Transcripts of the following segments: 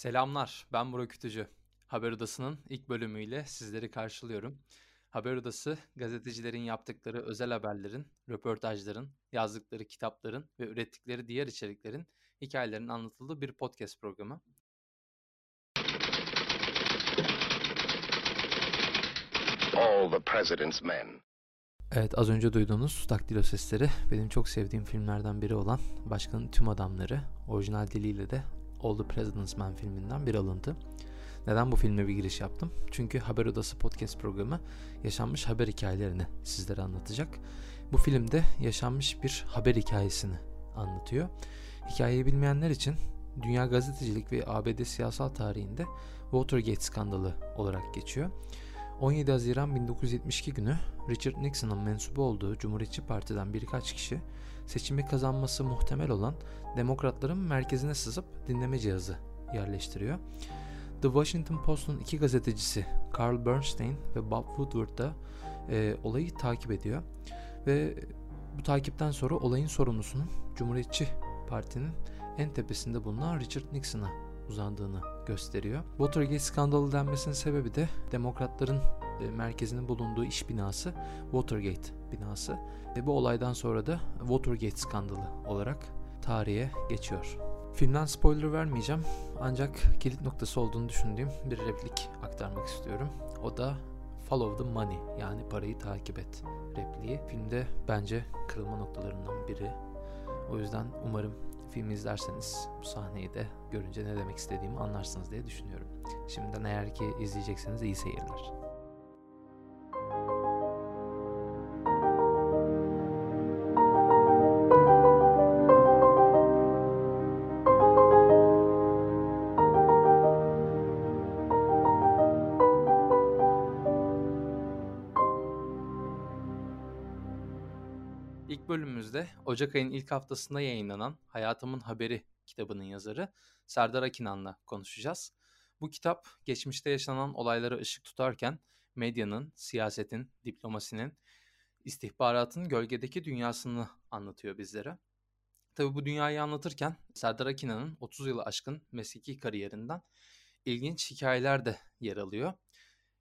Selamlar, ben Burak Ütücü. Haber Odası'nın ilk bölümüyle sizleri karşılıyorum. Haber Odası, gazetecilerin yaptıkları özel haberlerin, röportajların, yazdıkları kitapların ve ürettikleri diğer içeriklerin hikayelerinin anlatıldığı bir podcast programı. All the President's Men. Evet az önce duyduğunuz daktilo sesleri benim çok sevdiğim filmlerden biri olan Başkanın Tüm Adamları orijinal diliyle de All the President's Men filminden bir alıntı. Neden bu filme bir giriş yaptım? Çünkü Haber Odası podcast programı yaşanmış haber hikayelerini sizlere anlatacak. Bu filmde yaşanmış bir haber hikayesini anlatıyor. Hikayeyi bilmeyenler için dünya gazetecilik ve ABD siyasal tarihinde Watergate skandalı olarak geçiyor. 17 Haziran 1972 günü Richard Nixon'ın mensubu olduğu Cumhuriyetçi Parti'den birkaç kişi seçimi kazanması muhtemel olan demokratların merkezine sızıp dinleme cihazı yerleştiriyor. The Washington Post'un iki gazetecisi Carl Bernstein ve Bob Woodward da e, olayı takip ediyor. Ve bu takipten sonra olayın sorumlusunun Cumhuriyetçi Parti'nin en tepesinde bulunan Richard Nixon'a uzandığını gösteriyor. Watergate skandalı denmesinin sebebi de demokratların e, merkezinin bulunduğu iş binası Watergate binası. Ve bu olaydan sonra da Watergate skandalı olarak tarihe geçiyor. Filmden spoiler vermeyeceğim ancak kilit noktası olduğunu düşündüğüm bir replik aktarmak istiyorum. O da Follow the money yani parayı takip et repliği. Filmde bence kırılma noktalarından biri. O yüzden umarım filmi izlerseniz bu sahneyi de görünce ne demek istediğimi anlarsınız diye düşünüyorum. Şimdiden eğer ki izleyecekseniz iyi seyirler. Bölümümüzde Ocak ayının ilk haftasında yayınlanan Hayatımın Haberi kitabının yazarı Serdar Akinan'la konuşacağız. Bu kitap geçmişte yaşanan olaylara ışık tutarken medyanın, siyasetin, diplomasinin, istihbaratın gölgedeki dünyasını anlatıyor bizlere. Tabii bu dünyayı anlatırken Serdar Akinan'ın 30 yılı aşkın mesleki kariyerinden ilginç hikayeler de yer alıyor.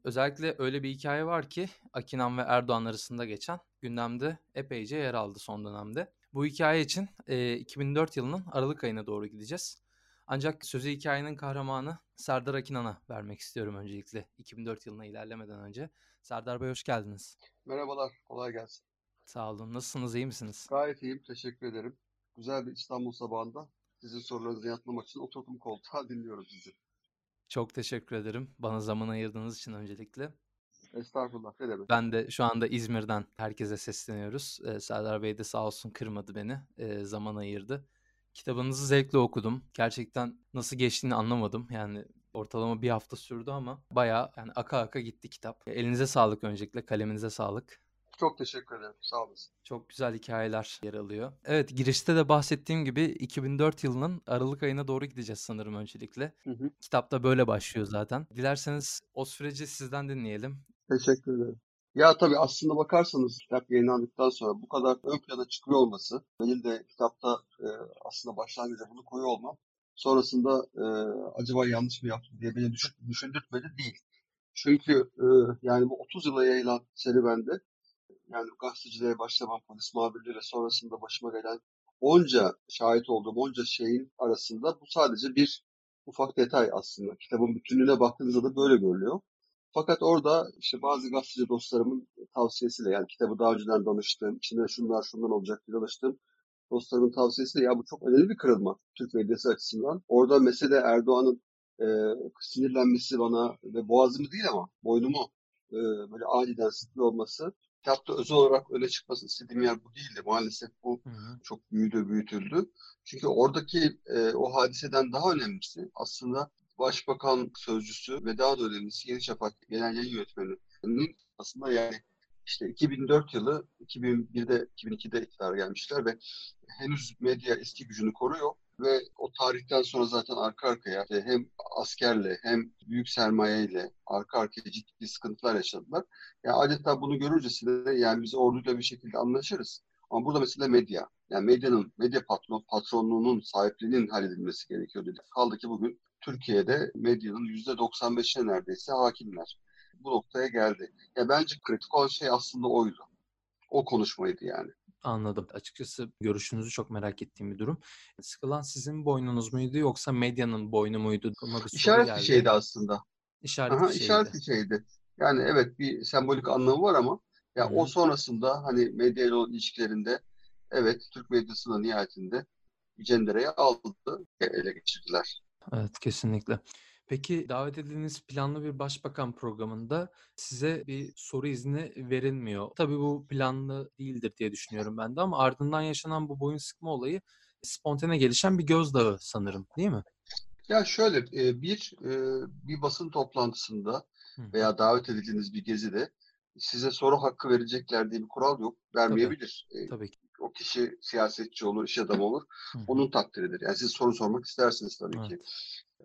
Özellikle öyle bir hikaye var ki Akinan ve Erdoğan arasında geçen gündemde epeyce yer aldı son dönemde. Bu hikaye için e, 2004 yılının Aralık ayına doğru gideceğiz. Ancak sözü hikayenin kahramanı Serdar Akinan'a vermek istiyorum öncelikle 2004 yılına ilerlemeden önce. Serdar Bey hoş geldiniz. Merhabalar, kolay gelsin. Sağ olun. Nasılsınız, iyi misiniz? Gayet iyiyim, teşekkür ederim. Güzel bir İstanbul sabahında sizin sorularınızı yanıtlamak için oturdum koltuğa dinliyorum sizi. Çok teşekkür ederim bana zaman ayırdığınız için öncelikle. Estağfurullah, ne demek. Ben de şu anda İzmir'den herkese sesleniyoruz. Ee, Serdar Bey de sağ olsun kırmadı beni, ee, zaman ayırdı. Kitabınızı zevkle okudum. Gerçekten nasıl geçtiğini anlamadım. Yani ortalama bir hafta sürdü ama bayağı yani aka aka gitti kitap. Elinize sağlık öncelikle, kaleminize sağlık. Çok teşekkür ederim. Sağ olasın. Çok güzel hikayeler yer alıyor. Evet girişte de bahsettiğim gibi 2004 yılının Aralık ayına doğru gideceğiz sanırım öncelikle. Hı hı. Kitap da böyle başlıyor zaten. Dilerseniz o süreci sizden dinleyelim. Teşekkür ederim. Ya tabii aslında bakarsanız kitap yayınlandıktan sonra bu kadar ön plana çıkıyor olması, benim de kitapta e, aslında başlangıçta bunu koyuyor olmam, sonrasında e, acaba yanlış mı yaptım diye beni düşün, düşündürtmedi değil. Çünkü e, yani bu 30 yıla yayılan serüvende yani gazeteciliğe başlamam, polis muhabirliği sonrasında başıma gelen onca şahit olduğum onca şeyin arasında bu sadece bir ufak detay aslında. Kitabın bütünlüğüne baktığınızda da böyle görülüyor. Fakat orada işte bazı gazeteci dostlarımın tavsiyesiyle yani kitabı daha önceden danıştığım, içinde şunlar şundan olacak diye danıştığım dostlarımın tavsiyesiyle ya bu çok önemli bir kırılma Türk medyası açısından. Orada mesele Erdoğan'ın e, sinirlenmesi bana ve boğazımı değil ama boynumu e, böyle aniden sıkıyor olması kitapta özel olarak öne çıkmasını istediğim yer bu değildi. Maalesef bu Hı hı. çok büyüdü, büyütüldü. Çünkü oradaki e, o hadiseden daha önemlisi aslında Başbakan Sözcüsü ve daha da önemlisi Yeni Şafak Genel Yayın Yönetmeni'nin aslında yani işte 2004 yılı 2001'de 2002'de iktidara gelmişler ve henüz medya eski gücünü koruyor ve o tarihten sonra zaten arka arkaya hem askerle hem büyük sermayeyle arka arkaya ciddi sıkıntılar yaşadılar. Yani adeta bunu görürcesine yani biz orduyla bir şekilde anlaşırız. Ama burada mesela medya. Yani medyanın, medya patron, patronluğunun, sahipliğinin halledilmesi gerekiyor dedik. Kaldı ki bugün Türkiye'de medyanın %95'ine neredeyse hakimler. Bu noktaya geldi. Ya bence kritik olan şey aslında oydu. O konuşmaydı yani. Anladım. Açıkçası görüşünüzü çok merak ettiğim bir durum. Sıkılan sizin boynunuz muydu yoksa medyanın boynu muydu? Bir İşaret geldi. bir şeydi aslında. İşaret Aha, bir şeydi. işaret bir şeydi. Yani evet bir sembolik anlamı var ama ya Hı o sonrasında hani medya ile olan ilişkilerinde evet Türk medyasında nihayetinde cendereye aldı, ele geçirdiler. Evet, kesinlikle. Peki davet edildiğiniz planlı bir başbakan programında size bir soru izni verilmiyor. Tabii bu planlı değildir diye düşünüyorum ben de ama ardından yaşanan bu boyun sıkma olayı spontane gelişen bir gözdağı sanırım, değil mi? Ya şöyle bir bir basın toplantısında veya davet edildiğiniz bir gezide size soru hakkı verecekler diye bir kural yok. Vermeyebilir. E, Tabii ki. O kişi siyasetçi olur, iş adamı olur. Hı. Onun takdiridir. Yani siz soru sormak istersiniz tabii ki. Evet.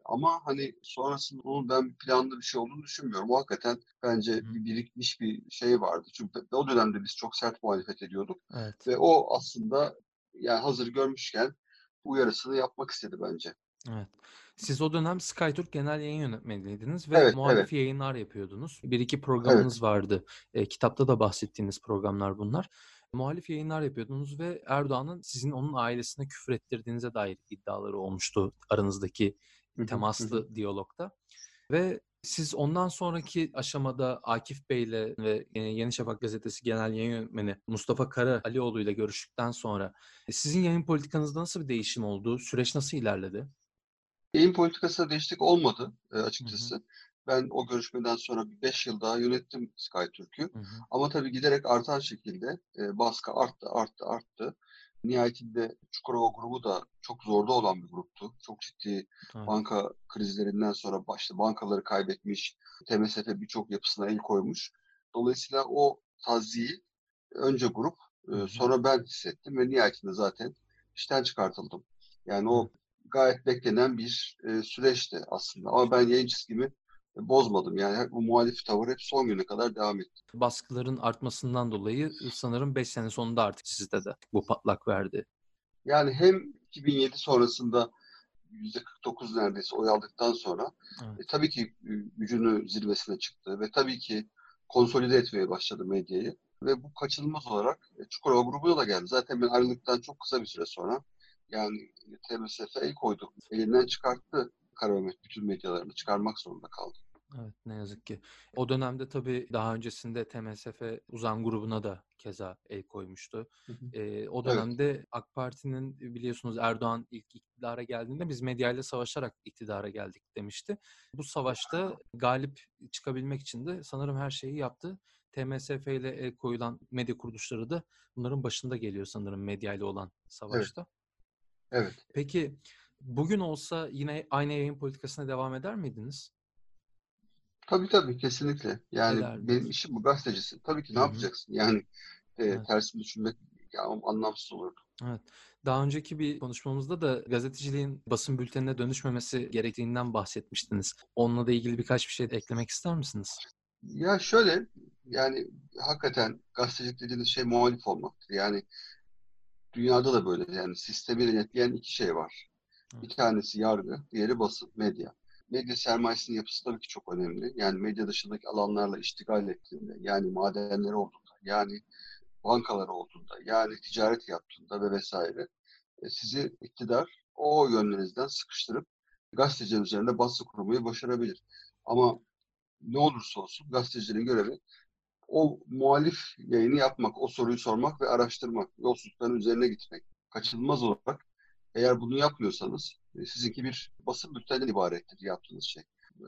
Ama hani sonrasında onun ben planlı bir şey olduğunu düşünmüyorum. O hakikaten bence Hı bir birikmiş bir şey vardı. Çünkü o dönemde biz çok sert muhalefet ediyorduk. Evet. Ve o aslında yani hazır görmüşken uyarısını yapmak istedi bence. Evet. Siz o dönem SkyTürk Genel Yayın Yönetmeniydiniz ve Evet, muhalif evet. yayınlar yapıyordunuz. Bir iki Evet. programınız vardı. E, kitapta da bahsettiğiniz programlar bunlar. Muhalif yayınlar yapıyordunuz ve Erdoğan'ın sizin onun ailesine küfür ettirdiğinize dair iddiaları olmuştu aranızdaki temaslı diyalogda. Ve siz ondan sonraki aşamada Akif Bey'le ve e, Yeni Şafak Gazetesi Genel Yayın Yönetmeni Mustafa Kara Alioğlu ile görüştükten sonra e, sizin yayın politikanızda nasıl bir değişim oldu? Süreç nasıl ilerledi? Yayın politikasına değişiklik olmadı e, Hı hı. Ben o görüşmeden sonra bir 5 yıl daha yönettim SkyTürk'ü. Hı hı. Ama tabii giderek artan şekilde e, baskı arttı, arttı, arttı. Nihayetinde Çukurova grubu da çok zorda olan bir gruptu. Çok ciddi Evet. banka krizlerinden sonra başta bankaları kaybetmiş, TMSF birçok yapısına el koymuş. Dolayısıyla o taziyi önce grup, e, sonra ben hissettim ve nihayetinde zaten işten çıkartıldım. Yani o gayet beklenen bir e, süreçti aslında. Ama ben yayın çizgimi bozmadım. Yani bu muhalif tavır hep son güne kadar devam etti. Baskıların artmasından dolayı sanırım 5 sene sonunda artık sizde de bu patlak verdi. Yani hem 2007 sonrasında %49 neredeyse oy aldıktan sonra Evet. e, tabii ki e, gücünü zirvesine çıktı ve tabii ki konsolide etmeye başladı medyayı. Ve bu kaçınılmaz olarak e, Çukurova grubuna da geldi. Zaten ben ayrıldıktan çok kısa bir süre sonra yani TMSF el koydu. Elinden çıkarttı Karamet bütün medyalarını çıkarmak zorunda kaldı. Evet ne yazık ki. O dönemde tabii daha öncesinde TMSF Uzan grubuna da keza el koymuştu. Hı hı. Ee, o Evet. dönemde AK Parti'nin biliyorsunuz Erdoğan ilk iktidara geldiğinde biz medyayla savaşarak iktidara geldik demişti. Bu savaşta galip çıkabilmek için de sanırım her şeyi yaptı. TMSF ile el koyulan medya kuruluşları da bunların başında geliyor sanırım medyayla olan savaşta. Evet. Peki bugün olsa yine aynı yayın politikasına devam eder miydiniz? Tabii tabii kesinlikle. Yani Ederdiniz. benim işim bu gazetecisin. Tabii ki ne Hı hı. yapacaksın? Yani e, Evet. tersini düşünmek ya, anlamsız olurdu. Evet. Daha önceki bir konuşmamızda da gazeteciliğin basın bültenine dönüşmemesi gerektiğinden bahsetmiştiniz. Onunla da ilgili birkaç bir şey de eklemek ister misiniz? Ya şöyle yani hakikaten gazetecilik dediğiniz şey muhalif olmaktır. Yani dünyada da böyle yani sistemi denetleyen iki şey var. Bir Evet. tanesi yargı, diğeri basın, medya. Medya sermayesinin yapısı tabii ki çok önemli. Yani medya dışındaki alanlarla iştigal ettiğinde, yani madenleri olduğunda, yani bankaları olduğunda, yani ticaret yaptığında ve vesaire e, sizi iktidar o yönlerinizden sıkıştırıp gazeteciler üzerinde baskı kurmayı başarabilir. Ama ne olursa olsun gazetecilerin görevi o muhalif yayını yapmak, o soruyu sormak ve araştırmak, yolsuzlukların üzerine gitmek. Kaçınılmaz olarak eğer bunu yapmıyorsanız sizinki bir basın bülteninden ibarettir yaptığınız şey.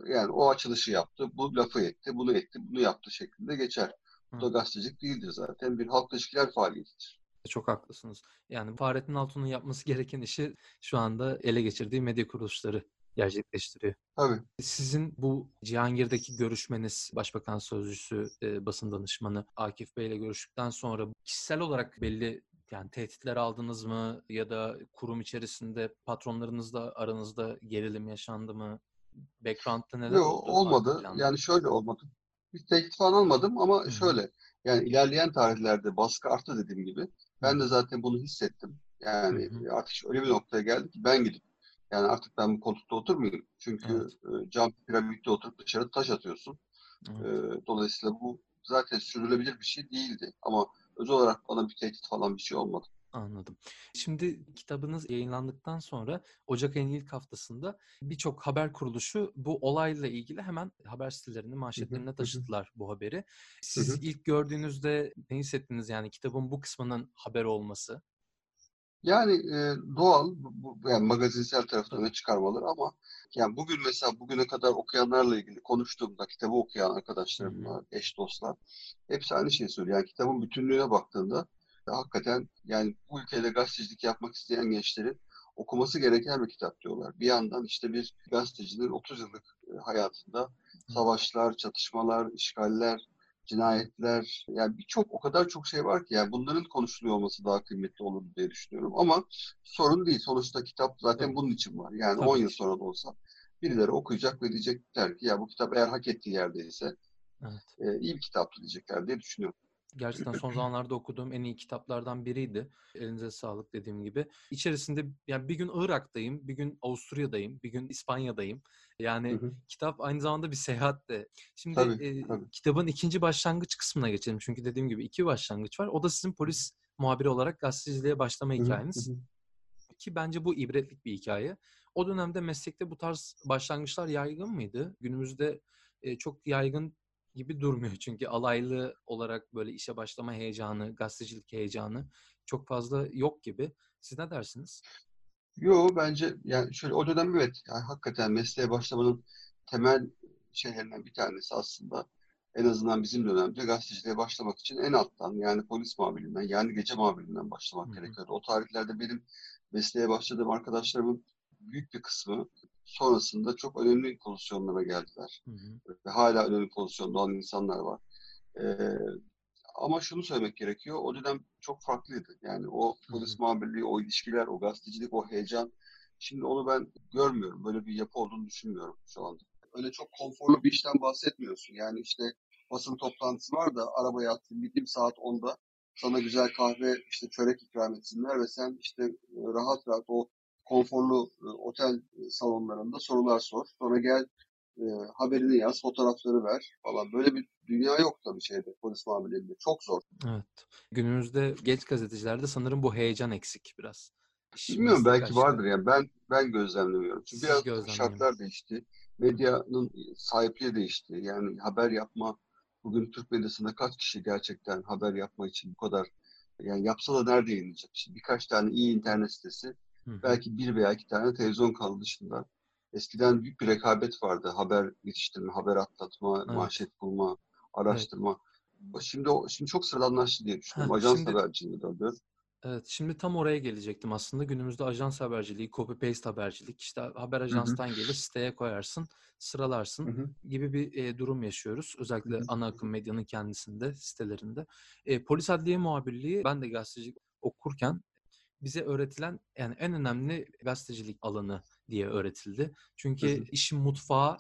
Yani o açılışı yaptı, bu lafı etti, bunu etti, bunu yaptı şeklinde geçer. Bu da gazetecilik değildir zaten. Bir halkla ilişkiler faaliyetidir. Çok haklısınız. Yani Fahrettin Altun'un yapması gereken işi şu anda ele geçirdiği medya kuruluşları gerçekleştiriyor. Tabii. Sizin bu Cihangir'deki görüşmeniz, Başbakan Sözcüsü, e, basın danışmanı Akif Bey ile görüştükten sonra kişisel olarak belli yani tehditler aldınız mı ya da kurum içerisinde patronlarınızla aranızda gerilim yaşandı mı? Background'da neler Yok oldu olmadı. planda? Yani şöyle olmadı. Bir teklif falan almadım ama Hı hı. şöyle yani ilerleyen tarihlerde baskı arttı dediğim gibi. Ben de zaten bunu hissettim. Yani hı. artık öyle bir noktaya geldi ki ben gidip Yani artık ben bu koltukta oturmayayım. Çünkü Evet. e, cam piramitte oturup dışarı taş atıyorsun. Evet. E, dolayısıyla bu zaten sürdürülebilir bir şey değildi. Ama özel olarak bana bir tehdit falan bir şey olmadı. Anladım. Şimdi kitabınız yayınlandıktan sonra Ocak ayının ilk haftasında birçok haber kuruluşu bu olayla ilgili hemen haber sitelerine, manşetlerine taşıttılar bu haberi. Siz ilk gördüğünüzde ne hissettiniz yani kitabın bu kısmının haber olması? Yani e, doğal, bu, yani magazinsel Tabii. öne çıkarmaları ama yani bugün mesela bugüne kadar okuyanlarla ilgili konuştuğumda kitabı okuyan arkadaşlarımla, eş dostlar hepsi aynı şeyi söylüyor. Yani kitabın bütünlüğüne baktığında ya hakikaten yani bu ülkede gazetecilik yapmak isteyen gençlerin okuması gereken bir kitap diyorlar. Bir yandan işte bir gazetecinin 30 yıllık e, hayatında savaşlar, çatışmalar, işgaller, cinayetler yani birçok o kadar çok şey var ki yani bunların konuşuluyor olması daha kıymetli olur diye düşünüyorum. Ama sorun değil. Sonuçta kitap zaten Tabii. bunun için var. Yani 10 Tabii yıl ki. sonra da olsa birileri okuyacak ve diyecekler ki ya bu kitap eğer hak ettiği yerdeyse Evet. e, iyi bir kitaptı diyecekler diye düşünüyorum. Gerçekten son zamanlarda okuduğum en iyi kitaplardan biriydi. Elinize sağlık dediğim gibi. İçerisinde yani bir gün Irak'tayım, bir gün Avusturya'dayım, bir gün İspanya'dayım. Hı Yani hı. kitap aynı zamanda bir seyahat de. Şimdi Tabii, e, tabii. kitabın ikinci başlangıç kısmına geçelim. Çünkü dediğim gibi iki başlangıç var. O da sizin polis muhabiri olarak gazeteciliğe başlama Hı hı, hı hikayeniz. hı. Ki bence bu ibretlik bir hikaye. O dönemde meslekte bu tarz başlangıçlar yaygın mıydı? Günümüzde çok yaygın gibi durmuyor. Çünkü alaylı olarak böyle işe başlama heyecanı, gazetecilik heyecanı çok fazla yok gibi. Siz ne dersiniz? Yo bence yani şöyle o dönem evet yani hakikaten mesleğe başlamanın temel şeylerinden bir tanesi aslında en azından bizim dönemde gazeteciliğe başlamak için en alttan yani polis muhabirinden yani gece muhabirinden başlamak hı. gerekiyordu. O tarihlerde benim mesleğe başladığım arkadaşlarımın büyük bir kısmı sonrasında çok önemli pozisyonlara geldiler. Hı hı. Ve hala önemli pozisyonda olan insanlar var. Ee, ama şunu söylemek gerekiyor. O dönem çok farklıydı. Yani o polis muhabirliği, o ilişkiler, o gazetecilik, o heyecan. Şimdi onu ben görmüyorum. Böyle bir yapı olduğunu düşünmüyorum şu anda. Öyle çok konforlu bir işten bahsetmiyorsun. Yani işte basın toplantısı var da arabaya attım gideyim saat 10'da sana güzel kahve işte çörek ikram etsinler ve sen işte e, rahat rahat o konforlu e, otel e, salonlarında sorular sor. Sonra gel e, haberini yaz, fotoğrafları ver falan. Böyle bir dünya yok tabii şeyde polis muhabirliğinde. Çok zor. Evet. Günümüzde genç gazetecilerde sanırım bu heyecan eksik biraz. İş, Bilmiyorum belki vardır aşkı. yani ben ben gözlemlemiyorum. Çünkü Siz biraz şartlar değişti. Medyanın sahipliği değişti. Yani haber yapma bugün Türk medyasında kaç kişi gerçekten haber yapma için bu kadar yani yapsa da nerede yayınlayacak? İşte birkaç tane iyi internet sitesi, Hı belki bir veya iki tane televizyon kanalı dışında. Eskiden büyük bir rekabet vardı. Haber yetiştirme, haber atlatma, Evet. manşet bulma, Evet. araştırma. Şimdi o şimdi çok sıradanlaştı diye düşünüyorum. Heh, Ajans şimdi haberciliğine döndü. Evet, şimdi tam oraya gelecektim aslında. Günümüzde ajans haberciliği, copy paste habercilik, işte haber ajanstan gelir, siteye koyarsın, sıralarsın hı, gibi bir e, durum yaşıyoruz. Özellikle hı, ana akım medyanın kendisinde, sitelerinde. E, polis adliye muhabirliği, ben de gazetecilik okurken bize öğretilen yani en önemli gazetecilik alanı diye öğretildi. hı Çünkü hı, işin mutfağı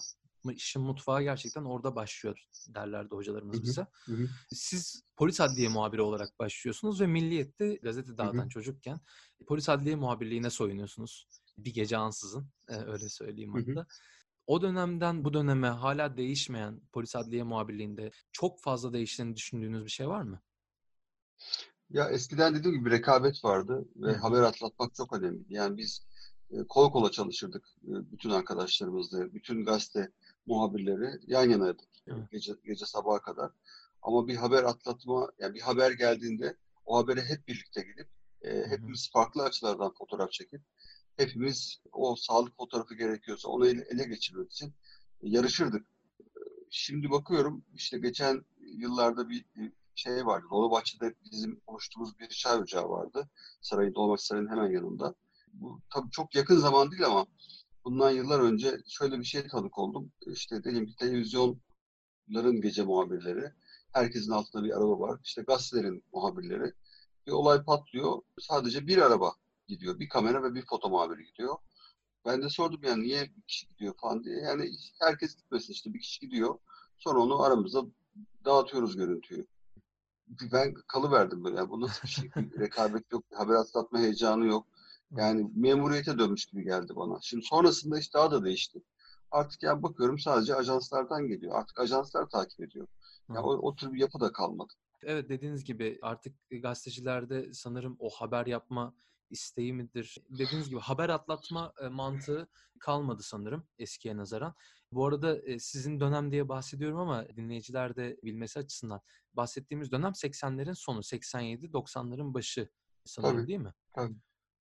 işin mutfağı gerçekten orada başlıyor derlerdi hı hocalarımız hı, bize. hı hı, Siz polis adliye muhabiri olarak başlıyorsunuz ve Milliyet'te gazete hı hı, dağıtan çocukken polis adliye muhabirliğine soyunuyorsunuz. Bir gece ansızın e, öyle söyleyeyim hı hı. hatta. O dönemden bu döneme hala değişmeyen polis adliye muhabirliğinde çok fazla değiştiğini düşündüğünüz bir şey var mı? Ya eskiden dediğim gibi rekabet vardı ve hı. haber atlatmak çok önemliydi. Yani biz e, kol kola çalışırdık e, bütün arkadaşlarımızla, bütün gazete muhabirleri yan yanaydık e, Evet. gece gece sabaha kadar. Ama bir haber atlatma, yani bir haber geldiğinde o habere hep birlikte gidip e, hepimiz farklı açılardan fotoğraf çekip hepimiz o sağlık fotoğrafı gerekiyorsa onu ele, ele geçirmek için yarışırdık. Şimdi bakıyorum işte geçen yıllarda bir şey vardı. Dolmabahçe'de bizim oluşturduğumuz bir çay ocağı vardı. Sarayın, Dolmabahçe Sarayı'nın hemen yanında. Bu tabii çok yakın zaman değil ama bundan yıllar önce şöyle bir şeye tanık oldum. İşte diyelim ki televizyonların gece muhabirleri, herkesin altında bir araba var. İşte gazetelerin muhabirleri. Bir olay patlıyor. Sadece bir araba gidiyor. Bir kamera ve bir foto muhabiri gidiyor. Ben de sordum yani niye bir kişi gidiyor falan diye. Yani herkes gitmesin işte bir kişi gidiyor. Sonra onu aramızda dağıtıyoruz görüntüyü. Ben kalıverdim böyle. Yani bu nasıl bir şey? Rekabet yok, haber atlatma heyecanı yok. Yani memuriyete dönmüş gibi geldi bana. Şimdi sonrasında işte daha da değişti. Artık ya bakıyorum sadece ajanslardan geliyor. Artık ajanslar takip ediyor. Ya o, o tür bir yapı da kalmadı. Evet dediğiniz gibi artık gazetecilerde sanırım o haber yapma isteği midir? Dediğiniz gibi haber atlatma e, mantığı kalmadı sanırım eskiye nazaran. Bu arada sizin dönem diye bahsediyorum ama dinleyiciler de bilmesi açısından bahsettiğimiz dönem 80'lerin sonu, 87-90'ların başı sanırım Tabii, değil mi? tabii.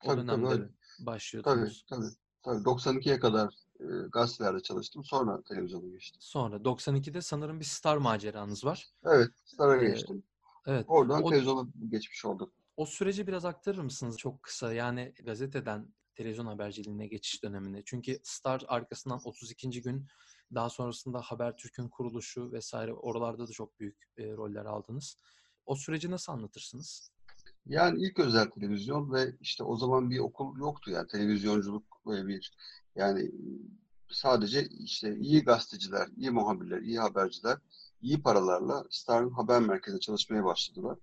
O Tabii tabii dönemde. Tabii başlıyordunuz. tabii. Tabii 92'ye kadar e, gazetelerde çalıştım. Sonra televizyona geçtim. Sonra 92'de sanırım bir star maceranız var. Evet, Star'a Ee, geçtim. evet. Oradan O, televizyona geçmiş oldum. o süreci biraz aktarır mısınız çok kısa? Yani gazeteden televizyon haberciliğine geçiş döneminde. Çünkü Star arkasından 32. gün daha sonrasında Habertürk'ün kuruluşu vesaire oralarda da çok büyük e, roller aldınız. O süreci nasıl anlatırsınız? Yani ilk özel televizyon ve işte o zaman bir okul yoktu yani televizyonculuk böyle bir yani sadece işte iyi gazeteciler, iyi muhabirler, iyi haberciler iyi paralarla Star'ın haber merkezinde çalışmaya başladılar.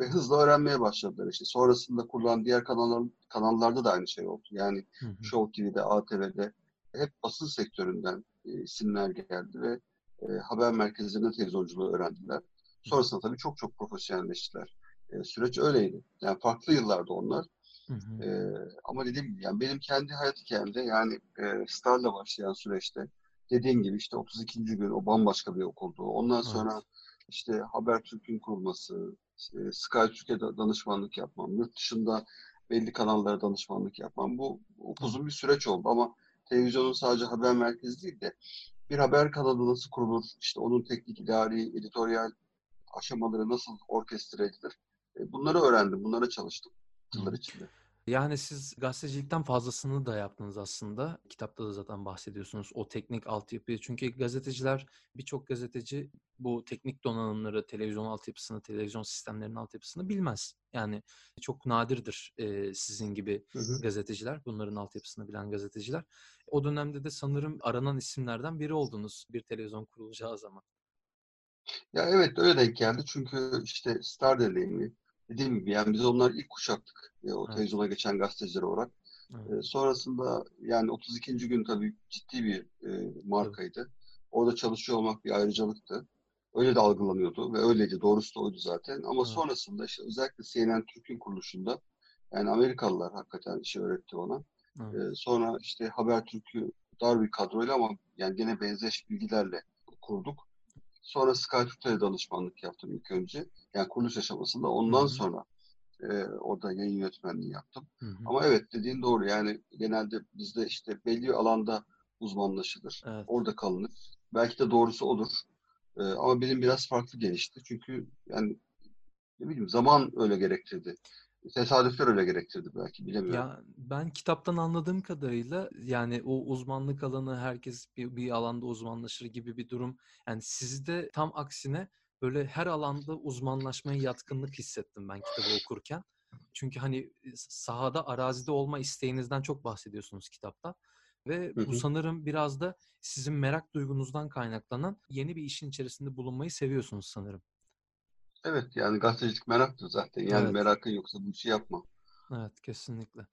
Ve hızla öğrenmeye başladılar işte. Sonrasında kurulan diğer kanallar, kanallarda da aynı şey oldu. Yani Hı hı. Show TV'de, ATV'de hep basın sektöründen e, isimler geldi ve e, haber merkezlerinde televizyonculuğu öğrendiler. Sonrasında tabii çok çok profesyonelleştiler. E, süreç öyleydi. Yani farklı yıllarda onlar. Hı hı. E, ama dediğim gibi yani benim kendi hayat hikayemde yani e, Star'la başlayan süreçte dediğim gibi işte 32. gün o bambaşka bir okuldu. Ondan Evet. sonra işte Habertürk'ün kurulması, Sky Türkiye da- danışmanlık yapmam, yurt dışında belli kanallara danışmanlık yapmam. Bu uzun bir süreç oldu ama televizyonun sadece haber merkezi değil de bir haber kanalı nasıl kurulur, işte onun teknik, idari, editoryal aşamaları nasıl orkestre edilir. E, Bunları öğrendim, bunlara çalıştım yıllar içinde. Yani siz gazetecilikten fazlasını da yaptınız aslında. Kitapta da zaten bahsediyorsunuz o teknik altyapıyı. Çünkü gazeteciler, birçok gazeteci bu teknik donanımları, televizyon altyapısını, televizyon sistemlerinin altyapısını bilmez. Yani çok nadirdir e, sizin gibi Hı hı. gazeteciler, bunların altyapısını bilen gazeteciler. O dönemde de sanırım aranan isimlerden biri oldunuz bir televizyon kurulacağı zaman. Ya evet öyle denk geldi çünkü işte Star deneyimi dediğim gibi yani biz onlar ilk kuşaktık e, o Evet, televizyona geçen gazeteciler olarak. evet, E, sonrasında yani 32. gün tabii ciddi bir e, markaydı. Orada çalışıyor olmak bir ayrıcalıktı. Öyle de algılanıyordu ve öyleydi. Doğrusu da oydu zaten. Ama Evet, sonrasında işte özellikle CNN Türk'ün kuruluşunda yani Amerikalılar hakikaten işi öğretti ona. evet. E, sonra işte Habertürk'ü dar bir kadroyla ama yani gene benzeş bilgilerle kurduk. Sonra Sky Türk'te danışmanlık yaptım ilk önce. Yani kuruluş aşamasında. Ondan hı, sonra e, orada yayın yönetmenliği yaptım. hı hı. Ama evet dediğin doğru. Yani genelde bizde işte belli alanda uzmanlaşılır. Evet. Orada kalınır. Belki de doğrusu olur. E, ama benim biraz farklı gelişti. Çünkü yani ne bileyim zaman öyle gerektirdi. Tesadüfler öyle gerektirdi belki bilemiyorum. Ya ben kitaptan anladığım kadarıyla yani o uzmanlık alanı herkes bir, bir alanda uzmanlaşır gibi bir durum. Yani sizde tam aksine böyle her alanda uzmanlaşmaya yatkınlık hissettim ben kitabı okurken. Çünkü hani e, sahada, arazide olma isteğinizden çok bahsediyorsunuz kitapta. Ve Hı bu hı. sanırım biraz da sizin merak duygunuzdan kaynaklanan yeni bir işin içerisinde bulunmayı seviyorsunuz sanırım. Evet yani gazetecilik meraktır zaten. Yani Evet, merakın yoksa bu işi yapma. evet kesinlikle.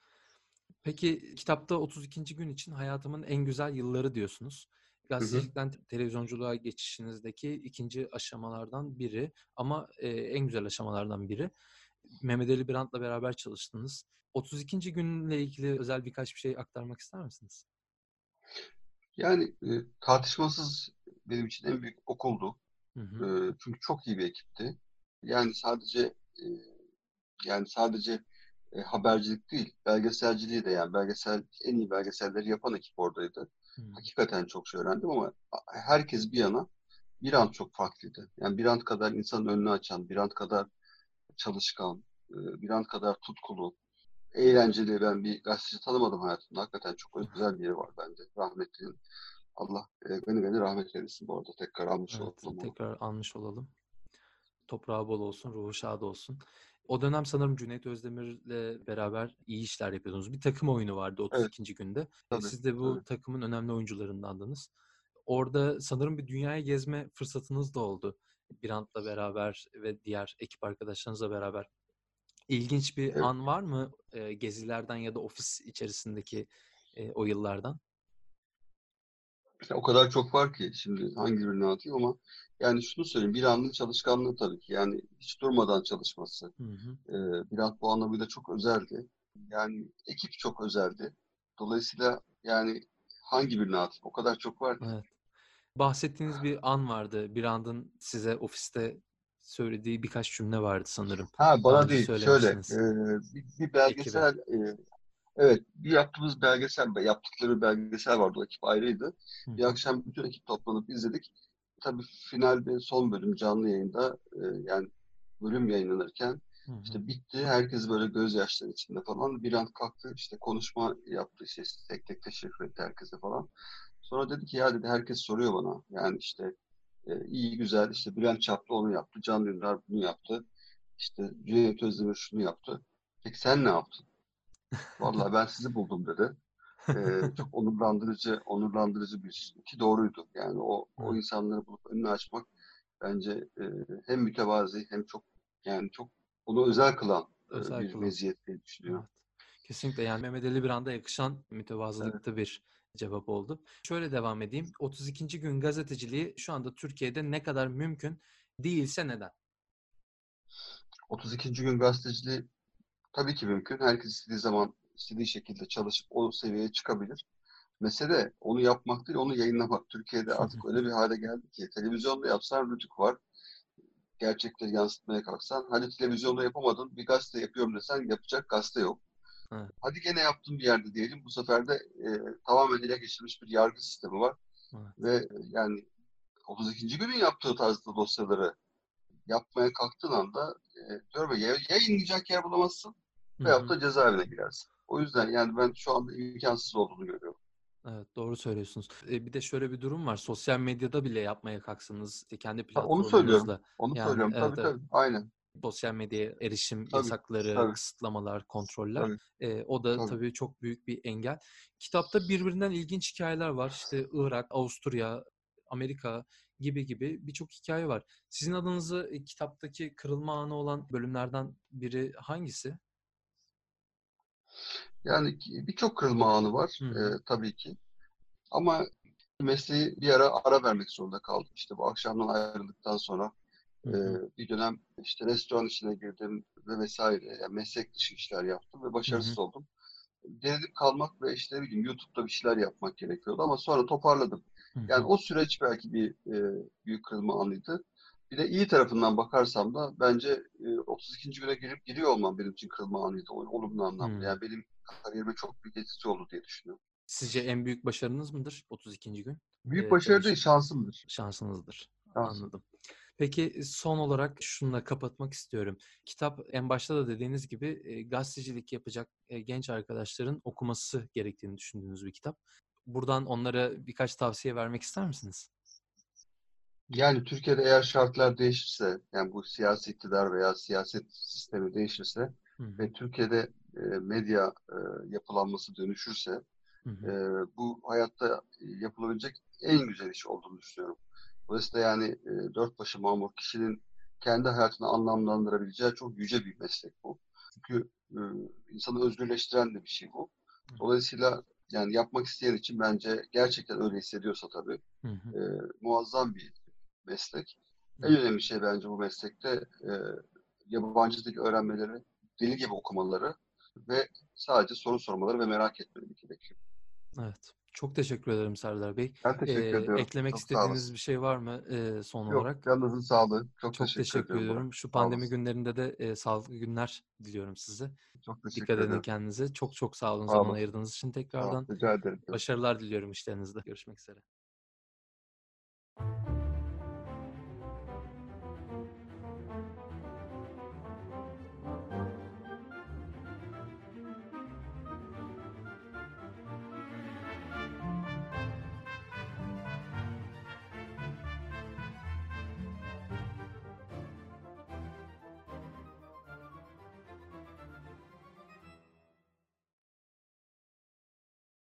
Peki kitapta 32. gün için hayatımın en güzel yılları diyorsunuz. Hı hı. Gazetecilikten te- televizyonculuğa geçişinizdeki ikinci aşamalardan biri ama e, en güzel aşamalardan biri. Mehmet Ali Birant'la beraber çalıştınız. 32. günle ilgili özel birkaç bir şey aktarmak ister misiniz? Yani e, tartışmasız benim için en büyük okuldu. Hı E, hı. çünkü çok iyi bir ekipti. Yani sadece e, yani sadece e, habercilik değil, belgeselciliği de yani belgesel en iyi belgeselleri yapan ekip oradaydı. Hı. Hakikaten çok şey öğrendim ama herkes bir yana bir an çok farklıydı. Yani bir an kadar insanın önünü açan, bir an kadar çalışkan, e, bir an kadar tutkulu, eğlenceli ben bir gazeteci tanımadım hayatımda. Hakikaten çok özel bir yeri var bende. Rahmetlinin. Allah e, gani gani rahmet eylesin bu arada. Tekrar almış Evet, olalım tekrar almış olalım. Toprağı bol olsun, ruhu şad olsun. O dönem sanırım Cüneyt Özdemir'le beraber iyi işler yapıyordunuz. Bir takım oyunu vardı Evet, 32. günde. E, tabii, Siz de bu tabii. takımın önemli oyuncularındandınız. Orada sanırım bir dünyaya gezme fırsatınız da oldu. Birant'la beraber ve diğer ekip arkadaşlarınızla beraber İlginç bir Evet. an var mı, eee, gezilerden ya da ofis içerisindeki, eee, o yıllardan? İşte o kadar çok var ki şimdi hangi birini anlatayım ama yani şunu söyleyeyim, bir anın çalışkanlığı tabii ki. Yani hiç durmadan çalışması. Hı hı. Eee, Bülent bu anlamıyla çok özeldi. Yani ekip çok özeldi. Dolayısıyla yani hangi birini atayım? O kadar çok var ki. Evet. Bahsettiğiniz bir an vardı. Birand'ın size ofiste söylediği birkaç cümle vardı sanırım. Ha bana değil, şöyle eee, bir, bir Ekibe. belgesel, eee, evet bir yaptığımız belgesel, yaptıkları belgesel vardı. O ekip ayrıydı. Hı Bir akşam bütün ekip toplanıp izledik. Tabii finalde son bölüm canlı yayında eee, yani bölüm yayınlanırken Hı hı. işte bitti. Herkes böyle gözyaşları içinde falan. Bir an kalktı işte konuşma yaptı. işte tek tek teşekkür etti herkese falan. Sonra dedi ki ya dedi herkes soruyor bana. Yani işte e, iyi güzel işte Bülent Çaplı onu yaptı. Can Dündar bunu yaptı. İşte Cüneyt Özdemir şunu yaptı. Peki sen ne yaptın? Vallahi ben sizi buldum dedi. Ee, çok onurlandırıcı, onurlandırıcı bir ki doğruydu. Yani o o Evet. insanları bulup önünü açmak bence e, hem mütevazi hem çok yani çok onu özel kılan e, Özel bir kılan. meziyet diye düşünüyorum. Evet. Kesinlikle yani Mehmet Ali Birand'a yakışan Evet. mütevazılıkta bir cevap oldu. Şöyle devam edeyim. 32. gün gazeteciliği şu anda Türkiye'de ne kadar mümkün değilse neden? 32. gün gazeteciliği tabii ki mümkün. Herkes istediği zaman istediği şekilde çalışıp o seviyeye çıkabilir. Mesele onu yapmak değil, onu yayınlamak. Türkiye'de artık öyle bir hale geldi ki televizyonda yapsan rütük var. Gerçekleri yansıtmaya kalksan. Hadi televizyonda yapamadın, bir gazete yapıyorum desen yapacak gazete yok. Evet. Hadi gene yaptın bir yerde diyelim. Bu sefer de e, tamamen ele geçirilmiş bir yargı sistemi var. Evet. Ve yani 32. günün yaptığı tarzda dosyaları yapmaya kalktığın anda e, diyorum ya yayınlayacak yer bulamazsın veyahut da cezaevine girersin. O yüzden yani ben şu anda imkansız olduğunu görüyorum. Evet, doğru söylüyorsunuz. E, bir de şöyle bir durum var. Sosyal medyada bile yapmaya kalksanız işte kendi Ha, onu söylüyorum. platformunuzla Onu yani söylüyorum. evet Tabii evet tabii. Aynen. sosyal medyaya erişim Tabii. yasakları, Tabii. kısıtlamalar, kontroller Tabii. e, o da Tabii. tabii çok büyük bir engel. Kitapta birbirinden ilginç hikayeler var. İşte Irak, Avusturya, Amerika gibi gibi birçok hikaye var. Sizin adınızı e, kitaptaki kırılma anı olan bölümlerden biri hangisi? Yani birçok kırılma anı var e, tabii ki. Ama mesleği bir ara ara vermek zorunda kaldım. İşte bu akşamdan ayrıldıktan sonra e, bir dönem işte restoran işine girdim ve vesaire. Yani meslek dışı işler yaptım ve başarısız oldum. Denedip kalmak ve işte ne bileyim YouTube'da bir şeyler yapmak gerekiyordu ama sonra toparladım. Yani o süreç belki bir e, büyük kırılma anıydı. Bir de iyi tarafından bakarsam da bence e, 32. güne girip giriyor olmam benim için kırılma anıydı. Olumlu anlamda. Hı. Yani benim kariyerime çok büyük etkisi oldu diye düşünüyorum. Sizce en büyük başarınız mıdır 32. gün? Büyük E, başarı değil, şansımdır. şansınızdır. Şansım. Anladım. Peki son olarak şununla kapatmak istiyorum. Kitap en başta da dediğiniz gibi e, gazetecilik yapacak e, genç arkadaşların okuması gerektiğini düşündüğünüz bir kitap. Buradan onlara birkaç tavsiye vermek ister misiniz? Yani Türkiye'de eğer şartlar değişirse, yani bu siyasi iktidar veya siyaset sistemi değişirse Hı ve Türkiye'de e, medya e, yapılanması dönüşürse hı e, bu hayatta yapılabilecek en güzel iş olduğunu düşünüyorum. Dolayısıyla yani e, dört başı mamur kişinin kendi hayatını anlamlandırabileceği çok yüce bir meslek bu. Çünkü e, insanı özgürleştiren de bir şey bu. Dolayısıyla yani yapmak isteyen için bence gerçekten öyle hissediyorsa tabii hı hı, e, muazzam bir meslek. En önemli şey bence bu meslekte e, yabancı dil öğrenmeleri, deli gibi okumaları ve sadece soru sormaları ve merak etmeleri gerekiyor. Evet. Çok teşekkür ederim Serdar Bey. Ben teşekkür E, ediyorum. eklemek Çok sağ istediğiniz bir şey var mı e, son Yok, olarak? canınızın sağlığı. Çok Çok teşekkür teşekkür ediyorum ediyorum. Şu Sağ pandemi günlerinde de e, sağlıklı günler diliyorum size. Çok Dikkat teşekkür edin ederim. kendinize. Çok çok sağ olun Sağ zaman ayırdığınız için Sağ ol. tekrardan. Rica ederim. Başarılar diliyorum işlerinizde. Görüşmek üzere.